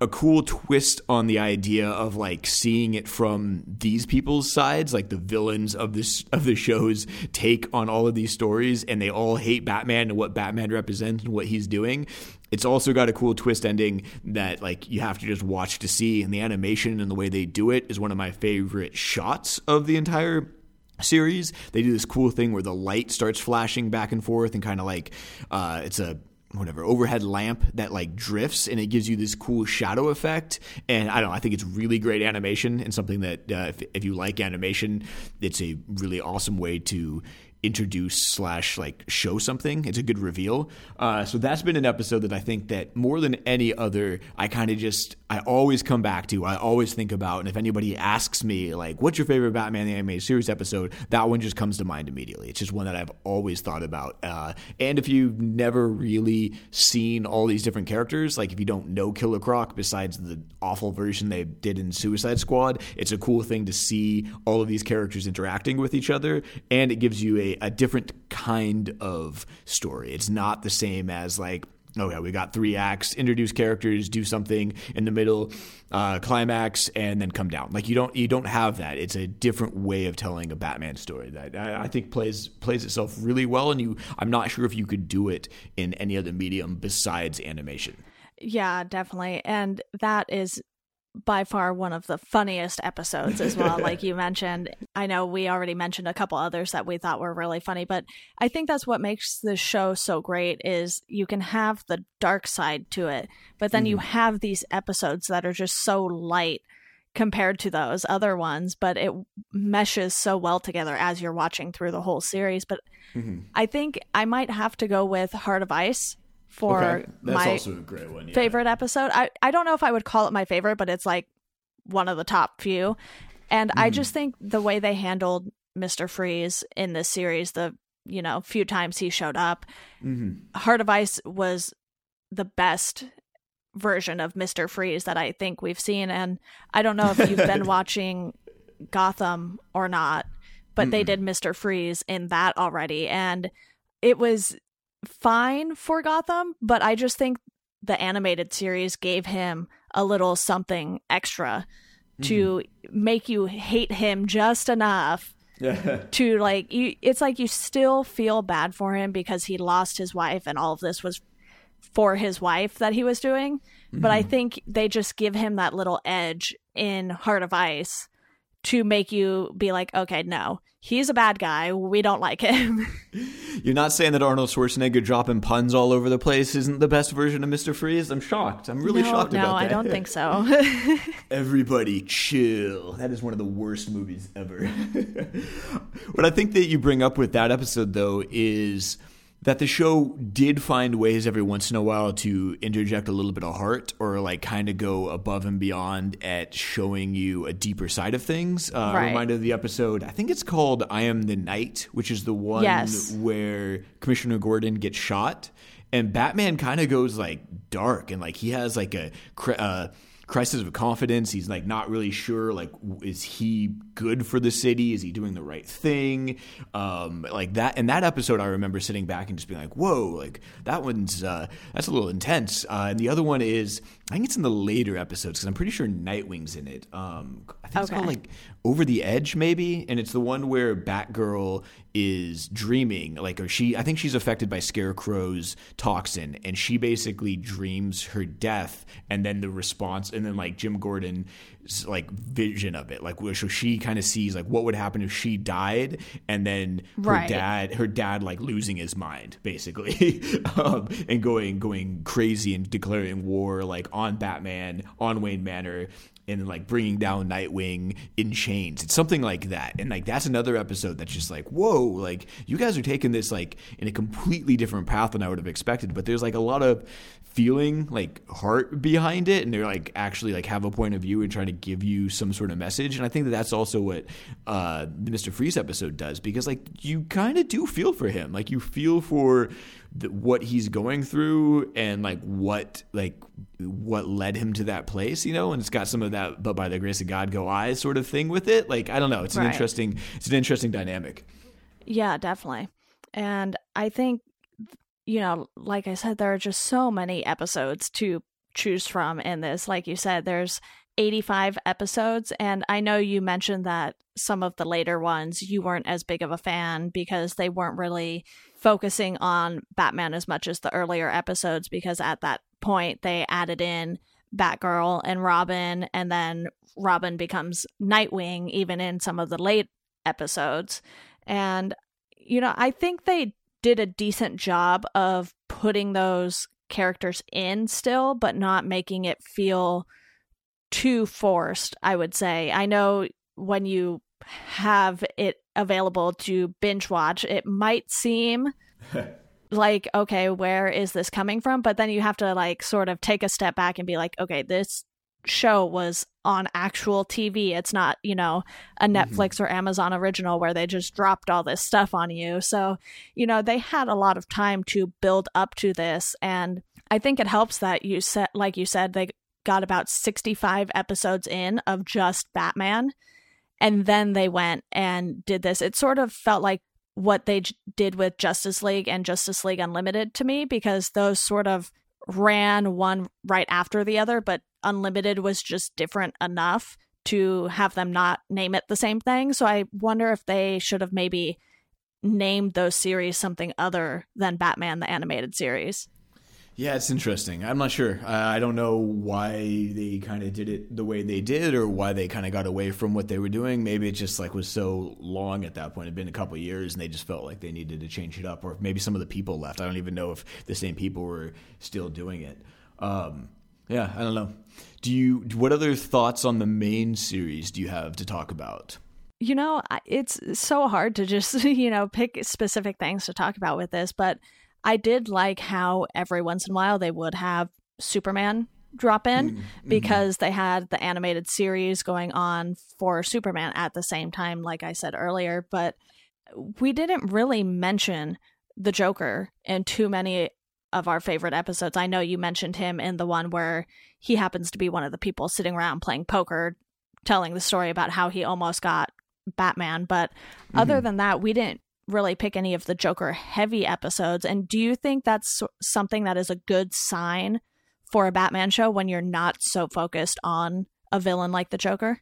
a cool twist on the idea of like seeing it from these people's sides, like the villains of this of the show's take on all of these stories, and they all hate Batman and what Batman represents and what he's doing. It's also got a cool twist ending that like you have to just watch to see, and the animation and the way they do it is one of my favorite shots of the entire series. They do this cool thing where the light starts flashing back and forth and kind of like uh, it's a whatever overhead lamp that like drifts and it gives you this cool shadow effect and i don't know i think it's really great animation and something that uh, if, if you like animation it's a really awesome way to introduce slash like show something. It's a good reveal. Uh, so that's been an episode that I think that more than any other, I kind of just I always come back to. I always think about, and if anybody asks me like, "What's your favorite Batman the animated series episode?" That one just comes to mind immediately. It's just one that I've always thought about. Uh, and if you've never really seen all these different characters, like if you don't know Killer Croc besides the awful version they did in Suicide Squad, it's a cool thing to see all of these characters interacting with each other, and it gives you a a, different kind of story. It's not the same as like okay, we got three acts, introduce characters, do something in the middle, uh, climax, and then come down. Like you don't you don't have that. It's a different way of telling a Batman story that I, I, think plays plays itself really well. And you, I'm not sure if you could do it in any other medium besides animation. Yeah, definitely, and that is by far one of the funniest episodes as well like you mentioned i know we already mentioned a couple others that we thought were really funny but i think that's what makes the show so great is you can have the dark side to it but then mm. you have these episodes that are just so light compared to those other ones but it meshes so well together as you're watching through the whole series but mm-hmm. i think i might have to go with heart of ice for okay. my one, yeah. favorite episode. I, I don't know if I would call it my favorite, but it's like one of the top few. And mm. I just mm-hmm. think the way they handled Mr. Freeze in this series, the you know, few times he showed up, mm-hmm. Heart of Ice was the best version of Mr. Freeze that I think we've seen. And I don't know if you've been watching Gotham or not, but mm they did Mr. Freeze in that already. And it was fine for Gotham, but I just think the animated series gave him a little something extra mm-hmm. to make you hate him just enough to like you it's like you still feel bad for him because he lost his wife and all of this was for his wife that he was doing but I think they just give him that little edge in Heart of Ice to make you be like, okay, no, he's a bad guy. We don't like him. You're not saying that Arnold Schwarzenegger dropping puns all over the place isn't the best version of Mr. Freeze? I'm shocked. I'm really no, shocked no, about that. No, I don't think so. Everybody chill. That is one of the worst movies ever. what I think that you bring up with that episode, though, is that the show did find ways every once in a while to interject a little bit of heart or like kind of go above and beyond at showing you a deeper side of things. Uh, right. Of the episode, I think it's called I Am the Knight, which is the one yes. where Commissioner Gordon gets shot. And Batman kind of goes like dark and like he has like a. Uh, crisis of confidence. He's like not really sure like is he good for the city? Is he doing the right thing? Um, like that. In that episode, I remember sitting back and just being like, "Whoa!" Like that one's uh, that's a little intense. Uh, and the other one is I think it's in the later episodes because I'm pretty sure Nightwing's in it. Um, I think okay. it's called like Over the Edge, maybe, and it's the one where Batgirl is dreaming, like, or she, I think she's affected by Scarecrow's toxin, and she basically dreams her death, and then the response, and then like Jim Gordon like vision of it like so she kind of sees like what would happen if she died and then her right. dad her dad like losing his mind basically um, and going going crazy and declaring war like on batman on wayne manor and like bringing down Nightwing in chains. It's something like that. And like that's another episode that's just like, whoa, like you guys are taking this like in a completely different path than I would have expected. But there's like a lot of feeling like heart behind it and they're like actually like have a point of view and trying to give you some sort of message and i think that that's also what uh, the mr freeze episode does because like you kind of do feel for him like you feel for the, what he's going through and like what like what led him to that place you know and it's got some of that but by the grace of god go i sort of thing with it like i don't know it's an right. interesting it's an interesting dynamic yeah definitely and i think you know, like I said, there are just so many episodes to choose from in this. Like you said, there's 85 episodes. And I know you mentioned that some of the later ones you weren't as big of a fan because they weren't really focusing on Batman as much as the earlier episodes, because at that point they added in Batgirl and Robin, and then Robin becomes Nightwing, even in some of the late episodes. And, you know, I think they did a decent job of putting those characters in still, but not making it feel too forced, I would say. I know when you have it available to binge watch, it might seem like, okay, where is this coming from? But then you have to like sort of take a step back and be like, okay, this show was on actual TV. It's not, you know, a mm-hmm. Netflix mm-hmm. or Amazon original where they just dropped all this stuff on you. So, you know, they had a lot of time to build up to this. And I think it helps that you said, like you said, they got about 65 episodes in of just Batman. And then they went and did this. It sort of felt like what they j- did with Justice League and Justice League Unlimited to me because those sort of ran one right after the other, but Unlimited was just different enough to have them not name it the same thing. So I wonder if they should have maybe named those series something other than Batman the animated series. Yeah, it's interesting. I'm not sure. I don't know why they kind of did it the way they did, or why they kind of got away from what they were doing. Maybe it just like was so long at that point. It'd been a couple years, and they just felt like they needed to change it up. Or maybe some of the people left. I don't even know if the same people were still doing it. Um, yeah, I don't know. Do you? What other thoughts on the main series do you have to talk about? You know, it's so hard to just you know pick specific things to talk about with this, but I did like how every once in a while they would have Superman drop in mm-hmm. because they had the animated series going on for Superman at the same time, like I said earlier. But we didn't really mention the Joker in too many of our favorite episodes. I know you mentioned him in the one where he happens to be one of the people sitting around playing poker, telling the story about how he almost got Batman. But mm-hmm. other than that, we didn't really pick any of the Joker heavy episodes. And do you think that's something that is a good sign for a Batman show when you're not so focused on a villain like the Joker?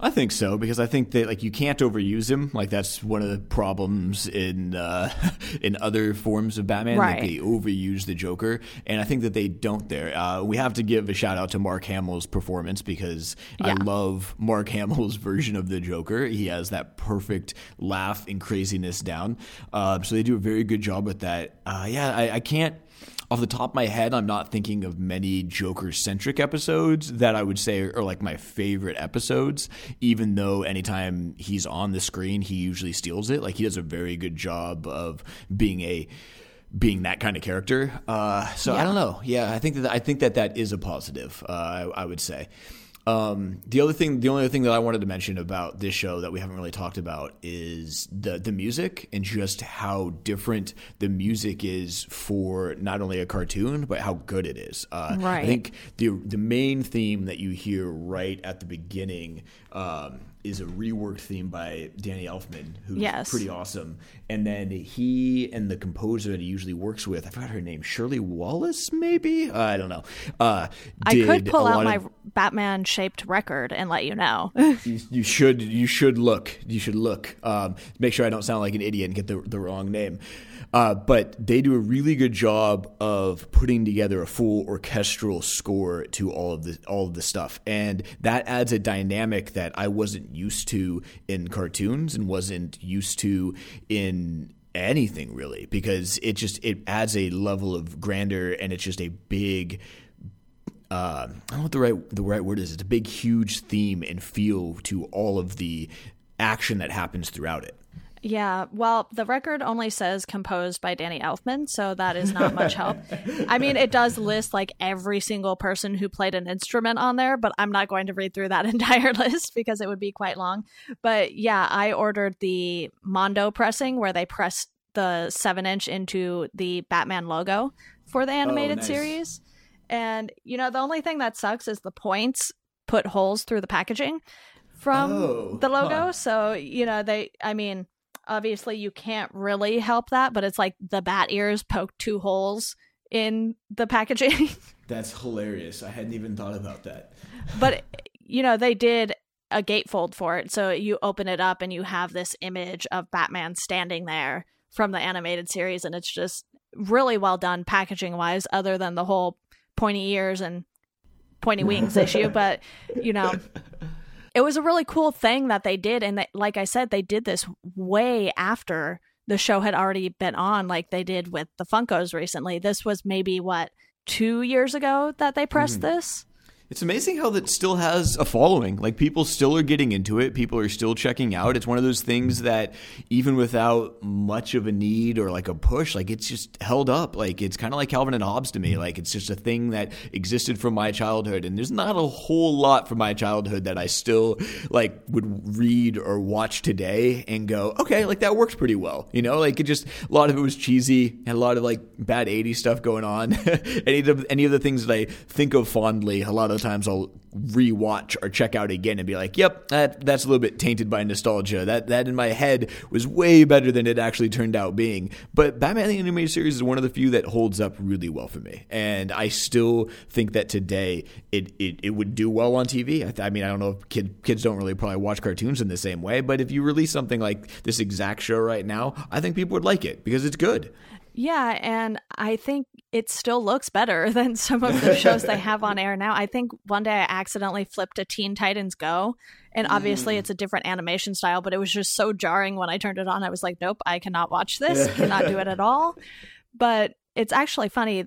I think so because I think that like you can't overuse him. Like that's one of the problems in uh, in other forms of Batman. Right. Like they overuse the Joker, and I think that they don't there. Uh, we have to give a shout out to Mark Hamill's performance because yeah. I love Mark Hamill's version of the Joker. He has that perfect laugh and craziness down. Uh, so they do a very good job with that. Uh, yeah, I, I can't off the top of my head, I'm not thinking of many Joker centric episodes that I would say are like my favorite episodes, even though anytime he's on the screen, he usually steals it. Like he does a very good job of being a being that kind of character. Uh, so yeah. I don't know. Yeah, I think that I think that that is a positive. Uh, I, I would say. Um, the other thing, the only other thing that I wanted to mention about this show that we haven't really talked about is the the music and just how different the music is for not only a cartoon but how good it is. Uh, right. I think the the main theme that you hear right at the beginning um, is a reworked theme by Danny Elfman, who's yes. pretty awesome. And then he and the composer that he usually works with, I forgot her name, Shirley Wallace, maybe? Uh, I don't know. Uh, I could pull out my of, Batman shaped record and let you know. you, you, should you should look. You should look. Um, make sure I don't sound like an idiot and get the, the wrong name. Uh, but they do a really good job of putting together a full orchestral score to all of the all of the stuff, and that adds a dynamic that I wasn't used to in cartoons and wasn't used to in anything really because it just it adds a level of grandeur and it's just a big uh, I don't know what the right the right word is. It's a big, huge theme and feel to all of the action that happens throughout it. Yeah, well, the record only says composed by Danny Elfman, so that is not much help. I mean, it does list like every single person who played an instrument on there, but I'm not going to read through that entire list because it would be quite long. But yeah, I ordered the Mondo pressing where they press the 7 inch into the Batman logo for the animated oh, nice. series. And, you know, the only thing that sucks is the points put holes through the packaging from oh, the logo. Huh. So, you know, they, I mean, obviously you can't really help that, but it's like the bat ears poke two holes in the packaging. That's hilarious. I hadn't even thought about that. but you know, they did a gatefold for it. So you open it up and you have this image of Batman standing there from the animated series and it's just really well done packaging wise other than the whole pointy ears and pointy wings issue, but you know, it was a really cool thing that they did and that, like i said they did this way after the show had already been on like they did with the funkos recently this was maybe what two years ago that they pressed mm-hmm. this it's amazing how that still has a following. Like people still are getting into it. People are still checking out. It's one of those things that even without much of a need or like a push, like it's just held up. Like it's kind of like Calvin and Hobbes to me. Like it's just a thing that existed from my childhood, and there's not a whole lot from my childhood that I still like would read or watch today and go, okay, like that works pretty well. You know, like it just a lot of it was cheesy, and a lot of like bad '80s stuff going on. any of any of the things that I think of fondly, a lot of times I'll rewatch or check out again and be like, "Yep, that that's a little bit tainted by nostalgia. That that in my head was way better than it actually turned out being." But Batman the Animated Series is one of the few that holds up really well for me, and I still think that today it it, it would do well on TV. I, I mean, I don't know if kid, kids don't really probably watch cartoons in the same way, but if you release something like this exact show right now, I think people would like it because it's good. Yeah, and I think it still looks better than some of the shows they have on air now. I think one day I accidentally flipped a Teen Titans Go, and obviously mm. it's a different animation style, but it was just so jarring when I turned it on. I was like, nope, I cannot watch this, cannot do it at all. But it's actually funny.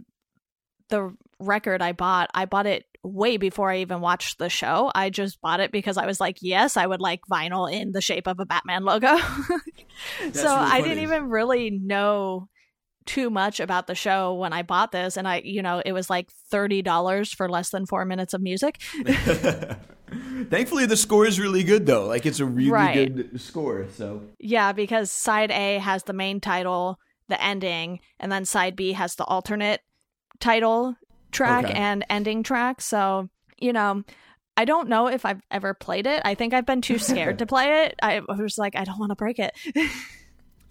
The record I bought, I bought it way before I even watched the show. I just bought it because I was like, yes, I would like vinyl in the shape of a Batman logo. so really I didn't even really know too much about the show when I bought this, and I, you know, it was like thirty dollars for less than four minutes of music. Thankfully, the score is really good, though. Like it's a really right. good score. So yeah, because side A has the main title, the ending, and then side B has the alternate title track okay. and ending track. So you know. I don't know if I've ever played it. I think I've been too scared to play it. I was like, I don't want to break it.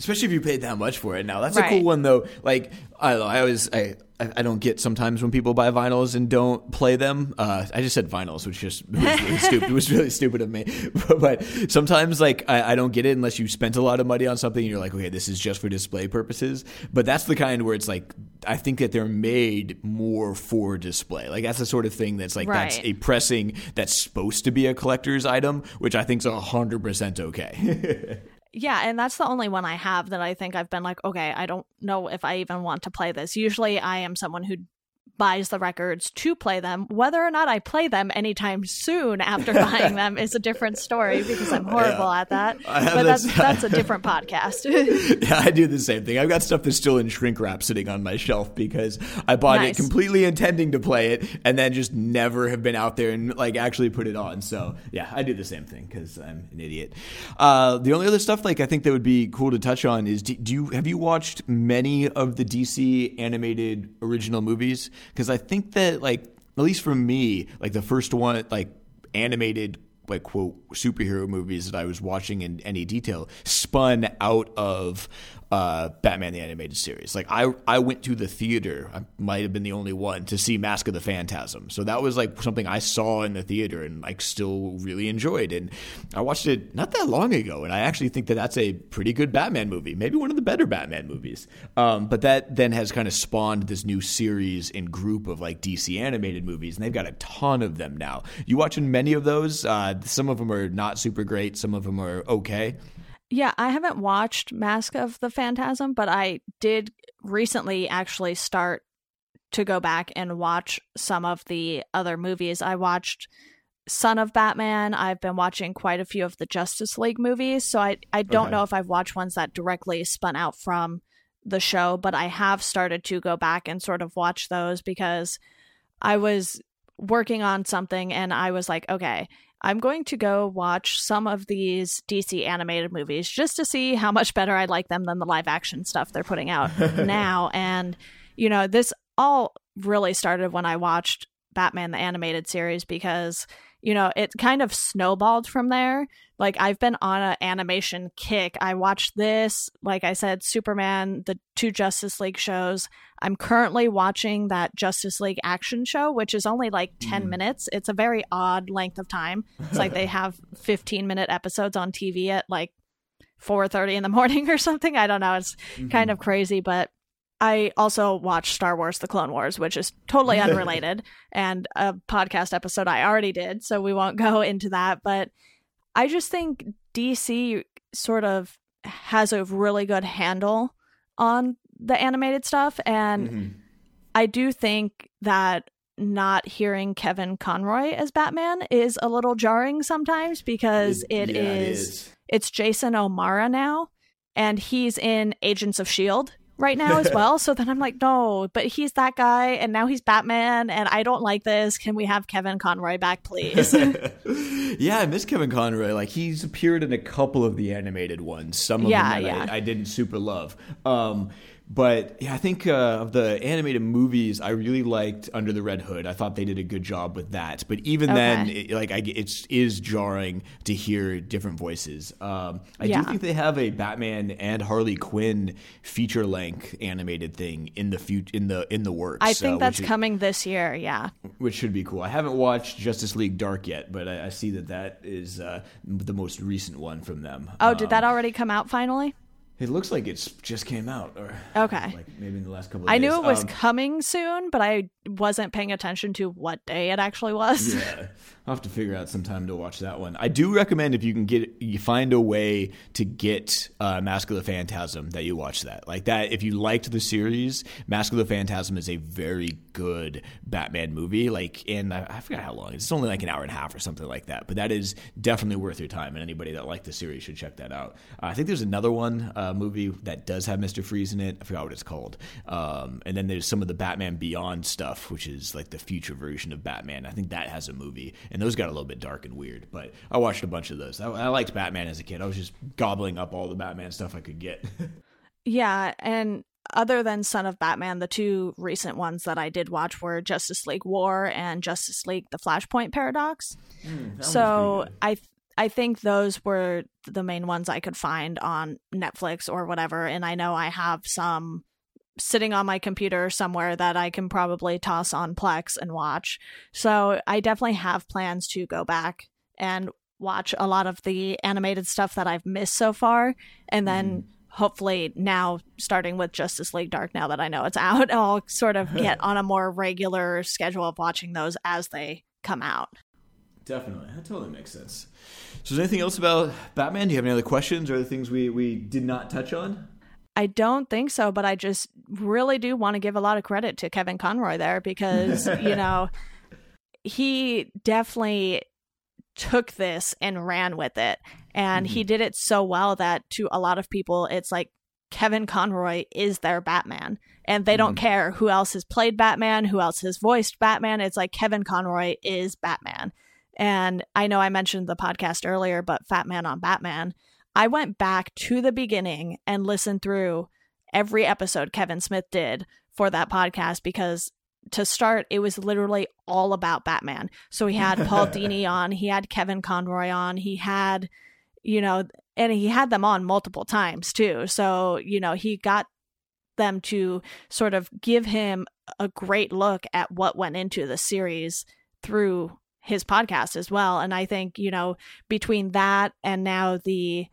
Especially if you paid that much for it. Now that's right. a cool one though. Like I know, I always I I, don't get sometimes when people buy vinyls and don't play them. Uh, I just said vinyls, which just was really stupid. It was really stupid of me. But, but sometimes, like, I, I, don't get it unless you spent a lot of money on something and you're like, okay, this is just for display purposes. But that's the kind where it's like, I think that they're made more for display. Like, that's the sort of thing that's like, right. that's a pressing that's supposed to be a collector's item, which I think is 100% okay. Yeah, and that's the only one I have that I think I've been like, okay, I don't know if I even want to play this. Usually I am someone who buys the records to play them. Whether or not I play them anytime soon after buying them is a different story because I'm horrible yeah. at that. But that's that's a different podcast. yeah, I do the same thing. I've got stuff that's still in shrink wrap sitting on my shelf because I bought nice. it completely intending to play it and then just never have been out there and like actually put it on. So yeah, I do the same thing because I'm an idiot. Uh, the only other stuff like I think that would be cool to touch on is do, do you have you watched many of the DC animated original movies? Because I think that like at least for me, like the first one, like animated like quote superhero movies that I was watching in any detail spun out of uh, Batman the Animated Series. Like I, I went to the theater. I might have been the only one to see Mask of the Phantasm. So that was like something I saw in the theater and like still really enjoyed. And I watched it not that long ago, and I actually think that that's a pretty good Batman movie. Maybe one of the better Batman movies. Um, but that then has kind of spawned this new series and group of like DC animated movies, and they've got a ton of them now. You watching many of those? Uh, some of them are not super great. Some of them are okay. Yeah, I haven't watched Mask of the Phantasm, but I did recently actually start to go back and watch some of the other movies. I watched Son of Batman. I've been watching quite a few of the Justice League movies, so I I don't okay. know if I've watched ones that directly spun out from the show, but I have started to go back and sort of watch those because I was working on something and I was like, okay, I'm going to go watch some of these DC animated movies just to see how much better I like them than the live action stuff they're putting out now. And, you know, this all really started when I watched Batman the animated series because you know, it kind of snowballed from there. Like I've been on an animation kick. I watched this, like I said, Superman, the two Justice League shows. I'm currently watching that Justice League action show, which is only like 10 mm. minutes. It's a very odd length of time. It's like they have 15 minute episodes on TV at like 4:30 in the morning or something. I don't know. It's mm-hmm. kind of crazy, but I also watched Star Wars The Clone Wars, which is totally unrelated and a podcast episode I already did, so we won't go into that. But I just think DC sort of has a really good handle on the animated stuff. And mm-hmm. I do think that not hearing Kevin Conroy as Batman is a little jarring sometimes because it, it, yeah, is, it is it's Jason O'Mara now and he's in Agents of Shield right now as well. So then I'm like, no, but he's that guy, and now he's Batman, and I don't like this. Can we have Kevin Conroy back, please? yeah, I miss Kevin Conroy. Like he's appeared in a couple of the animated ones. Some of yeah, them yeah. I, I, didn't super love. Um, but yeah, I think uh, of the animated movies, I really liked Under the Red Hood. I thought they did a good job with that. But even okay. then, it, like I, it is jarring to hear different voices. Um, I yeah. do think they have a Batman and Harley Quinn feature length animated thing in the fut- in the in the works. I think uh, that's is, coming this year. Yeah, which should be cool. I haven't watched Justice League Dark yet, but I, I see that that is uh, the most recent one from them. Oh, um, did that already come out finally? It looks like it's just came out, or okay, like maybe in the last couple. I days. I knew it was um, coming soon, but I wasn't paying attention to what day it actually was. Yeah, I'll have to figure out some time to watch that one. I do recommend if you can get you find a way to get uh, Mask of the Phantasm that you watch that. Like that, if you liked the series, Mask of the Phantasm is a very good Batman movie. Like, and I, I forgot how long it's only like an hour and a half or something like that. But that is definitely worth your time, and anybody that liked the series should check that out. Uh, I think there's another one uh, movie that does have Mister Freeze in it. I forgot what it's called. Um, and then there's some of the Batman Beyond stuff, which is like the future version of Batman. I think that has a movie, and and those got a little bit dark and weird. But I watched a bunch of those. I, I liked Batman as a kid. I was just gobbling up all the Batman stuff I could get. yeah, and other than Son of Batman, the two recent ones that I did watch were Justice League War and Justice League: The Flashpoint Paradox. Mm, so I I think those were the main ones I could find on Netflix or whatever. And I know I have some sitting on my computer somewhere that I can probably toss on Plex and watch. So I definitely have plans to go back and watch a lot of the animated stuff that I've missed so far. And then mm. hopefully now, starting with Justice League Dark, now that I know it's out, I'll sort of get on a more regular schedule of watching those as they come out. Definitely. That totally makes sense. So, is there anything else about Batman? Do you have any other questions or other things we, we did not touch on? I don't think so, but I just really do want to give a lot of credit to Kevin Conroy there because, you know, he definitely took this and ran with it. And mm-hmm. he did it so well that to a lot of people, it's like Kevin Conroy is their Batman. And they don't mm-hmm. care who else has played Batman, who else has voiced Batman. It's like Kevin Conroy is Batman. And I know I mentioned the podcast earlier, but Fat Man on Batman I went back to the beginning and listened through every episode Kevin Smith did for that podcast because to start, it was literally all about Batman. So he had Paul Dini on, he had Kevin Conroy on, he had, you know, and he had them on multiple times too. So, you know, he got them to sort of give him a great look at what went into the series through his podcast as well. And I think, you know, between that and now the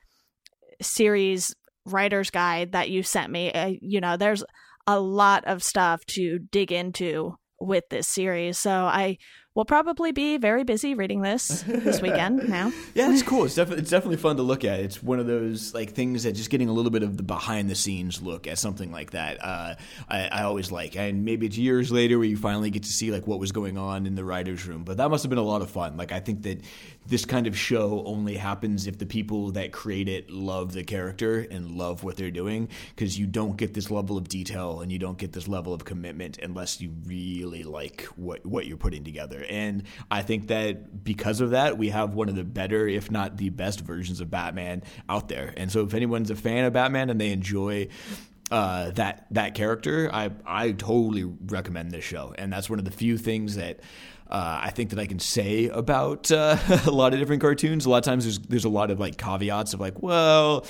series writer's guide that you sent me, uh, you know, there's a lot of stuff to dig into with this series. So I will probably be very busy reading this this weekend now. yeah, it's cool. It's definitely it's definitely fun to look at. It's one of those like things that just getting a little bit of the behind the scenes look at something like that. Uh, I, I, always like, and maybe it's years later where you finally get to see like what was going on in the writers' room. But that must have been a lot of fun. Like I think that this kind of show only happens if the people that create it love the character and love what they're doing because you don't get this level of detail and you don't get this level of commitment unless you really like what what you're putting together. And I think that because of that we have one of the better if not the best versions of Batman out there. And so if anyone's a fan of Batman and they enjoy uh, that that character, I I totally recommend this show, and that's one of the few things that uh, I think that I can say about uh, a lot of different cartoons. A lot of times there's there's a lot of like caveats of like, well,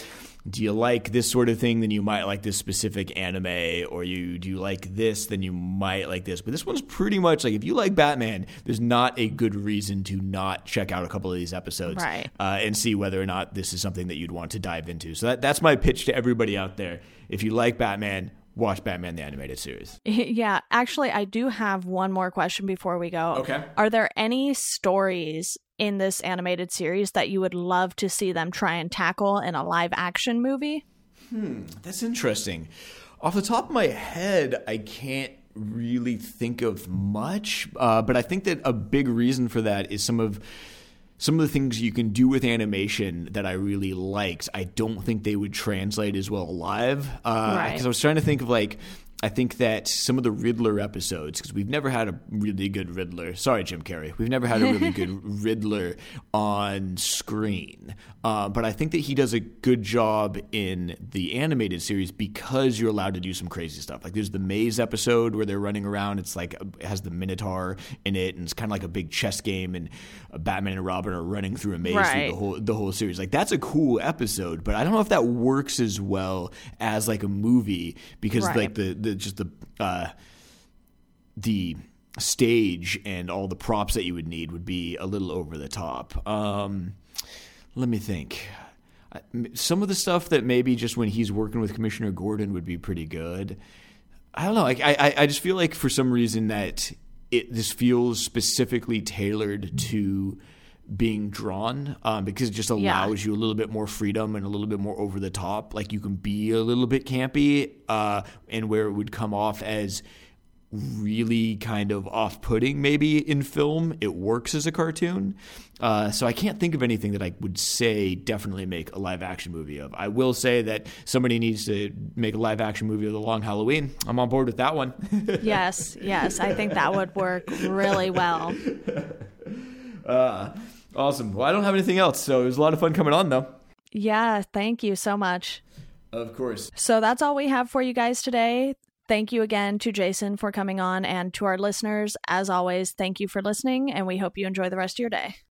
do you like this sort of thing? Then you might like this specific anime, or you do you like this? Then you might like this. But this one's pretty much like if you like Batman, there's not a good reason to not check out a couple of these episodes right. uh, and see whether or not this is something that you'd want to dive into. So that, that's my pitch to everybody out there. If you like Batman, watch Batman the Animated Series. Yeah, actually, I do have one more question before we go. Okay. Are there any stories in this animated series that you would love to see them try and tackle in a live action movie? Hmm, that's interesting. Off the top of my head, I can't really think of much, uh, but I think that a big reason for that is some of some of the things you can do with animation that I really liked, I don't think they would translate as well live. Because uh, right. I was trying to think of like I think that some of the Riddler episodes, because we've never had a really good Riddler. Sorry, Jim Carrey. We've never had a really good Riddler on screen. Uh, but I think that he does a good job in the animated series because you're allowed to do some crazy stuff. Like there's the maze episode where they're running around. It's like it has the Minotaur in it, and it's kind of like a big chess game. And Batman and Robin are running through a maze right. through the whole the whole series. Like that's a cool episode, but I don't know if that works as well as like a movie because right. like the, the just the uh, the stage and all the props that you would need would be a little over the top. Um, let me think. Some of the stuff that maybe just when he's working with Commissioner Gordon would be pretty good. I don't know. I I, I just feel like for some reason that it this feels specifically tailored to being drawn um, because it just allows yeah. you a little bit more freedom and a little bit more over the top. Like you can be a little bit campy, uh, and where it would come off as really kind of off-putting maybe in film it works as a cartoon. Uh, so i can't think of anything that i would say definitely make a live action movie of. I will say that somebody needs to make a live action movie of the long halloween. I'm on board with that one. Yes yes i think that would work really well. Uh, awesome well i don't have anything else so it was a lot of fun coming on though yeah thank you so much of course. So that's all we have for you guys today. Thank you again to Jason for coming on and to our listeners. As always, thank you for listening, and we hope you enjoy the rest of your day.